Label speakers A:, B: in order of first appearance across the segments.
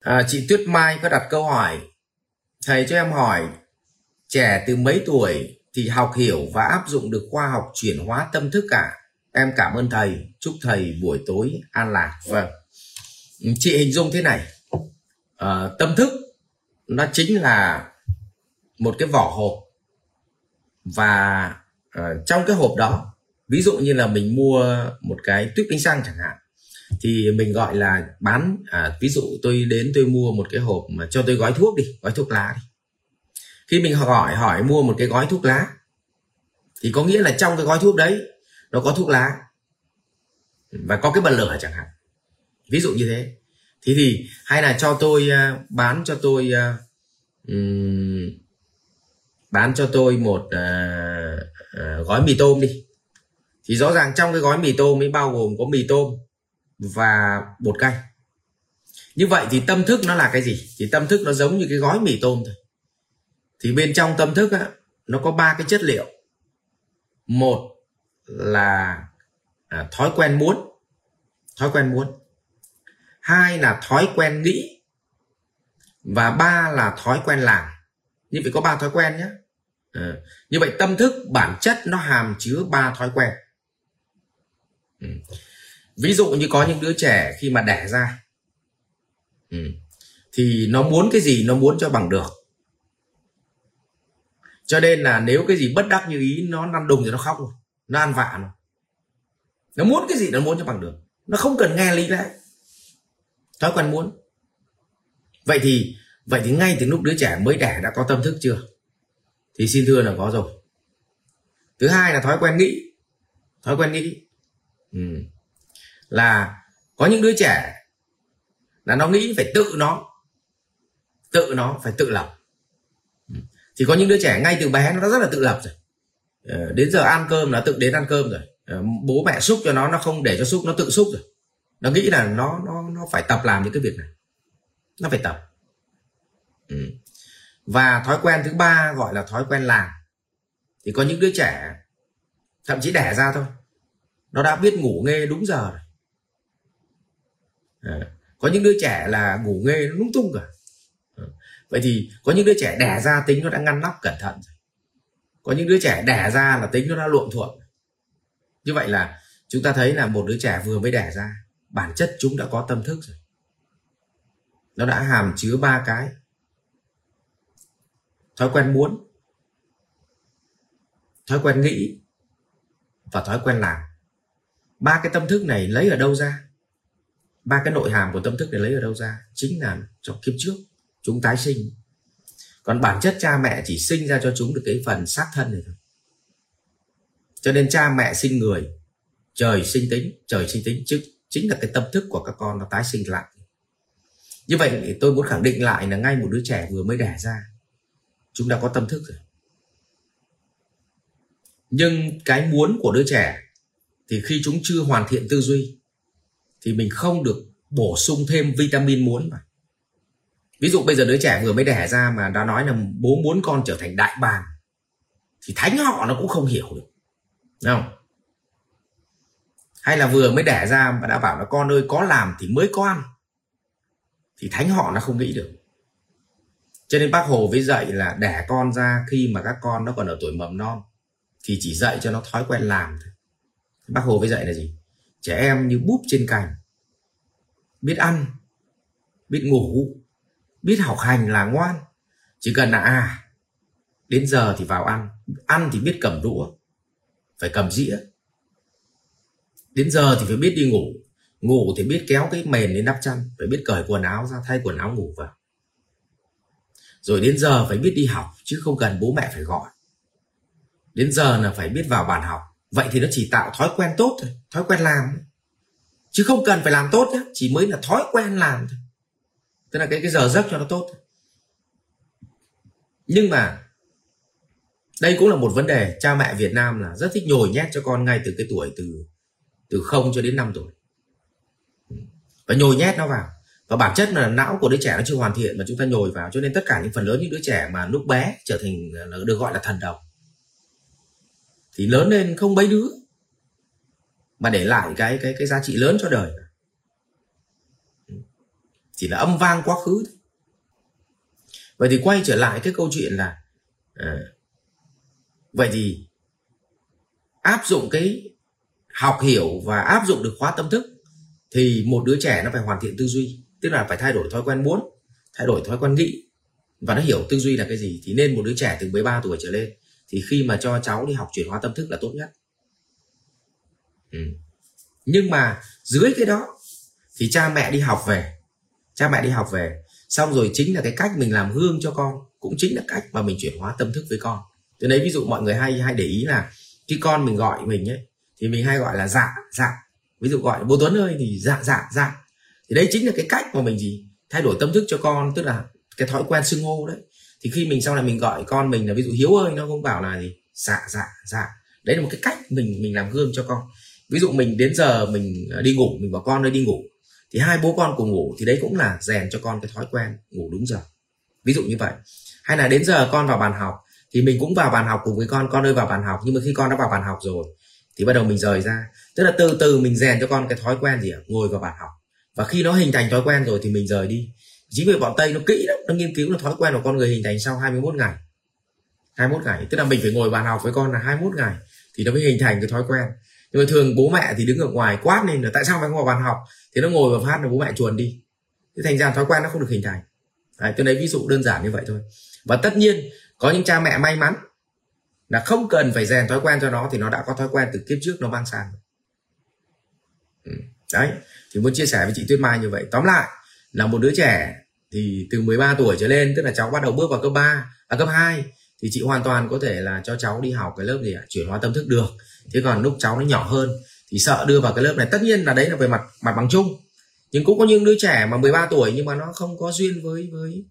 A: À, chị Tuyết Mai có đặt câu hỏi. Thầy cho em hỏi Trẻ từ mấy tuổi thì học hiểu và áp dụng được khoa học chuyển hóa tâm thức cả Em cảm ơn thầy. Chúc thầy buổi tối an lạc. Vâng. Chị hình dung thế này. À, Tâm thức Nó chính là Một cái vỏ hộp. Và à, Trong cái hộp đó Ví dụ như là mình mua một cái tuyếp đánh xăng chẳng hạn thì mình gọi là bán à, ví dụ tôi đến tôi mua một cái hộp mà cho tôi gói thuốc đi gói thuốc lá đi. Khi mình hỏi hỏi mua một cái gói thuốc lá thì có nghĩa là trong cái gói thuốc đấy nó có thuốc lá. Và có cái bật lửa chẳng hạn. Ví dụ như thế. Thì thì hay là cho tôi uh, bán cho tôi uh, um, bán cho tôi một uh, uh, gói mì tôm đi. Thì rõ ràng trong cái gói mì tôm ấy bao gồm có mì tôm và bột canh như vậy thì tâm thức nó là cái gì? Thì tâm thức nó giống như cái gói mì tôm thôi. Thì bên trong tâm thức á, nó có ba cái chất liệu. Một là à, thói quen muốn. Thói quen muốn. Hai là thói quen nghĩ. Và ba là thói quen làm. Như vậy có ba thói quen nhé à, như vậy tâm thức bản chất nó hàm chứa ba thói quen. Ừ ví dụ như có những đứa trẻ khi mà đẻ ra ừ, thì nó muốn cái gì nó muốn cho bằng được. Cho nên là nếu cái gì bất đắc như ý nó năn đùng thì nó khóc rồi nó ăn vạ rồi nó muốn cái gì nó muốn cho bằng được. Nó không cần nghe lý lẽ. Thói quen muốn. Vậy thì vậy thì ngay từ lúc đứa trẻ mới đẻ đã có tâm thức chưa? Thì xin thưa là có rồi. Thứ hai là thói quen nghĩ. Thói quen nghĩ. Ừ là có những đứa trẻ là nó nghĩ phải tự nó tự nó phải tự lập. Thì có những đứa trẻ ngay từ bé nó rất là tự lập rồi. Ờ, đến giờ ăn cơm nó tự đến ăn cơm rồi. Ờ, bố mẹ xúc cho nó nó không để cho xúc, nó tự xúc rồi. Nó nghĩ là nó nó nó phải tập làm những cái việc này. Nó phải tập. Ừ. và thói quen thứ ba gọi là thói quen làm. Thì có những đứa trẻ, thậm chí đẻ ra thôi, nó đã biết ngủ nghe đúng giờ rồi. Ờ, có những đứa trẻ là ngủ nghê nó lung tung cả. Ờ, vậy thì có những đứa trẻ đẻ ra tính nó đã ngăn nắp cẩn thận rồi. Có những đứa trẻ đẻ ra là tính nó đã luộm thuộm. Như vậy là chúng ta thấy là một đứa trẻ vừa mới đẻ ra, bản chất chúng đã có tâm thức rồi. Nó đã hàm chứa ba cái thói quen muốn, thói quen nghĩ và thói quen làm. Ba cái tâm thức này lấy ở đâu ra? Ba cái nội hàm của tâm thức để lấy ở đâu ra? Chính là trong kiếp trước, chúng tái sinh. Còn bản chất cha mẹ chỉ sinh ra cho chúng được cái phần xác thân này thôi. Cho nên cha mẹ sinh người, trời sinh tính, trời sinh tính, chứ chính là cái tâm thức của các con nó tái sinh lại. Như vậy thì tôi muốn khẳng định lại là ngay một đứa trẻ vừa mới đẻ ra, chúng đã có tâm thức rồi. Nhưng cái muốn của đứa trẻ thì khi chúng chưa hoàn thiện tư duy thì mình không được bổ sung thêm vitamin muốn mà. Ví dụ bây giờ đứa trẻ vừa mới đẻ ra mà đã nói là bố muốn con trở thành đại bàng, thì thánh họ nó cũng không hiểu được. Đúng không? Hay là vừa mới đẻ ra mà đã bảo là con ơi, có làm thì mới có ăn, thì thánh họ nó không nghĩ được. Cho nên bác hồ với dạy là đẻ con ra khi mà các con nó còn ở tuổi mầm non, thì chỉ dạy cho nó thói quen làm thôi. Bác hồ với dạy là gì? Trẻ em như búp trên cành. Biết ăn, biết ngủ, biết học hành là ngoan. Chỉ cần là à đến giờ thì vào ăn. Ăn thì biết cầm đũa, phải cầm dĩa. Đến giờ thì phải biết đi ngủ. Ngủ thì biết kéo cái mền lên đắp chăn, phải biết cởi quần áo ra, thay quần áo ngủ vào. Rồi đến giờ phải biết đi học, chứ không cần bố mẹ phải gọi. Đến giờ là phải biết vào bàn học vậy thì nó chỉ tạo thói quen tốt thôi, thói quen làm chứ không cần phải làm tốt nhé chỉ mới là thói quen làm thôi. Tức là cái cái giờ giấc cho nó tốt nhưng mà đây cũng là một vấn đề cha mẹ Việt Nam là rất thích nhồi nhét cho con ngay từ cái tuổi từ từ 0 cho đến 5 tuổi. Và nhồi nhét nó vào. Và bản chất là não của đứa trẻ nó chưa hoàn thiện mà chúng ta nhồi vào, cho nên tất cả những phần lớn những đứa trẻ mà lúc bé trở thành được gọi là thần đồng thì lớn lên không mấy đứa. Mà để lại cái cái cái giá trị lớn cho đời. Chỉ là âm vang quá khứ vậy thì quay trở lại cái câu chuyện là à, vậy thì áp dụng cái học hiểu và áp dụng được khóa tâm thức thì một đứa trẻ nó phải hoàn thiện tư duy. Tức là phải thay đổi thói quen muốn thay đổi thói quen nghĩ. Và nó hiểu tư duy là cái gì thì nên một đứa trẻ từ 13 tuổi trở lên thì khi mà cho cháu đi học chuyển hóa tâm thức là tốt nhất. Ừ. nhưng mà dưới cái đó thì cha mẹ đi học về, cha mẹ đi học về, xong rồi chính là cái cách mình làm hương cho con cũng chính là cách mà mình chuyển hóa tâm thức với con. Từ đấy ví dụ mọi người hay hay để ý là khi con mình gọi mình ấy, thì mình hay gọi là dạ dạ. Ví dụ gọi bố tuấn ơi, thì dạ dạ dạ. Thì đấy chính là cái cách mà mình gì? Thay đổi tâm thức cho con, tức là cái thói quen xưng hô đấy thì khi mình sau này mình gọi con mình là ví dụ hiếu ơi, nó cũng bảo là gì? Dạ dạ dạ. Đấy là một cái cách mình mình làm gương cho con. Ví dụ mình đến giờ mình à, đi ngủ, mình bảo con ơi, đi ngủ. Thì hai bố con cùng ngủ thì đấy cũng là rèn cho con cái thói quen ngủ đúng giờ. Ví dụ như vậy. Hay là đến giờ con vào bàn học thì mình cũng vào bàn học cùng với con con ơi, vào bàn học. Nhưng mà khi con đã vào bàn học rồi thì bắt đầu mình rời ra. Tức là từ từ mình rèn cho con cái thói quen gì ạ? Ngồi vào bàn học. Và khi nó hình thành thói quen rồi thì mình rời đi chính vì bọn tây nó kỹ lắm nó nghiên cứu là thói quen của con người hình thành sau 21 ngày. 21 ngày tức là mình phải ngồi bàn học với con là 21 ngày thì nó mới hình thành cái thói quen. Nhưng mà thường bố mẹ thì đứng ở ngoài quát lên là tại sao phải ngồi bàn học? Thì nó ngồi và phát là bố mẹ chuồn đi. Thế thành ra thói quen nó không được hình thành. Đấy, tôi lấy ví dụ đơn giản như vậy thôi. Và tất nhiên có những cha mẹ may mắn là không cần phải rèn thói quen cho nó thì nó đã có thói quen từ kiếp trước nó mang sang. Ừ, đấy thì muốn chia sẻ với chị Tuyết Mai như vậy. Tóm lại là một đứa trẻ thì từ 13 tuổi trở lên, tức là cháu bắt đầu bước vào cấp 3 à cấp 2 thì chị hoàn toàn có thể là cho cháu đi học cái lớp gì ạ? Chuyển hóa tâm thức được. Thế còn lúc cháu nó nhỏ hơn thì sợ đưa vào cái lớp này. Tất nhiên là đấy là về mặt mặt bằng chung. Nhưng cũng có những đứa trẻ mà 13 tuổi nhưng mà nó không có duyên với với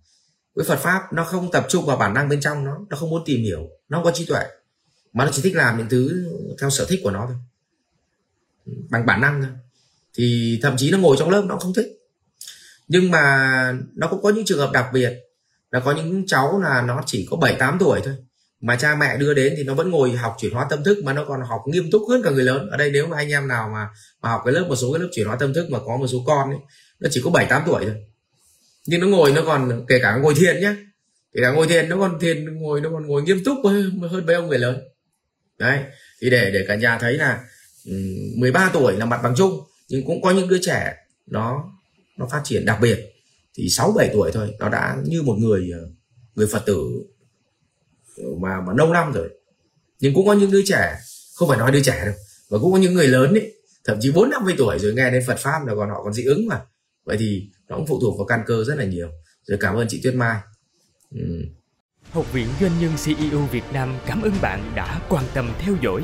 A: với Phật pháp. Nó không tập trung vào bản năng bên trong nó. Nó không muốn tìm hiểu. Nó không có trí tuệ. Mà nó chỉ thích làm những thứ theo sở thích của nó thôi. Bằng bản năng thôi. Thì thậm chí nó ngồi trong lớp nó không thích nhưng mà nó cũng có những trường hợp đặc biệt là có những cháu là nó chỉ có 7 8 tuổi thôi. Mà cha mẹ đưa đến thì nó vẫn ngồi học chuyển hóa tâm thức mà nó còn học nghiêm túc hơn cả người lớn. Ở đây nếu mà anh em nào mà mà học cái lớp một số cái lớp chuyển hóa tâm thức mà có một số con ấy nó chỉ có 7 8 tuổi thôi. Nhưng nó ngồi nó còn kể cả ngồi thiền nhá kể cả ngồi thiền nó còn thiền ngồi nó còn ngồi nghiêm túc hơn, hơn mấy ông người lớn. Đấy thì để để cả nhà thấy là 13 tuổi là mặt bằng chung nhưng cũng có những đứa trẻ nó nó phát triển, đặc biệt thì 6 7 tuổi thôi, nó đã như một người ờ, người Phật tử ờ, mà mà lâu năm rồi nhưng cũng có những đứa trẻ, không phải nói đứa trẻ đâu, mà cũng có những người lớn ấy, thậm chí bốn năm mươi tuổi rồi nghe đến Phật pháp là còn họ còn dị ứng mà vậy thì nó cũng phụ thuộc vào căn cơ rất là nhiều rồi cảm ơn chị Tuyết Mai ừ.
B: Học viện Doanh nhân CEO Việt Nam cảm ơn bạn đã quan tâm theo dõi.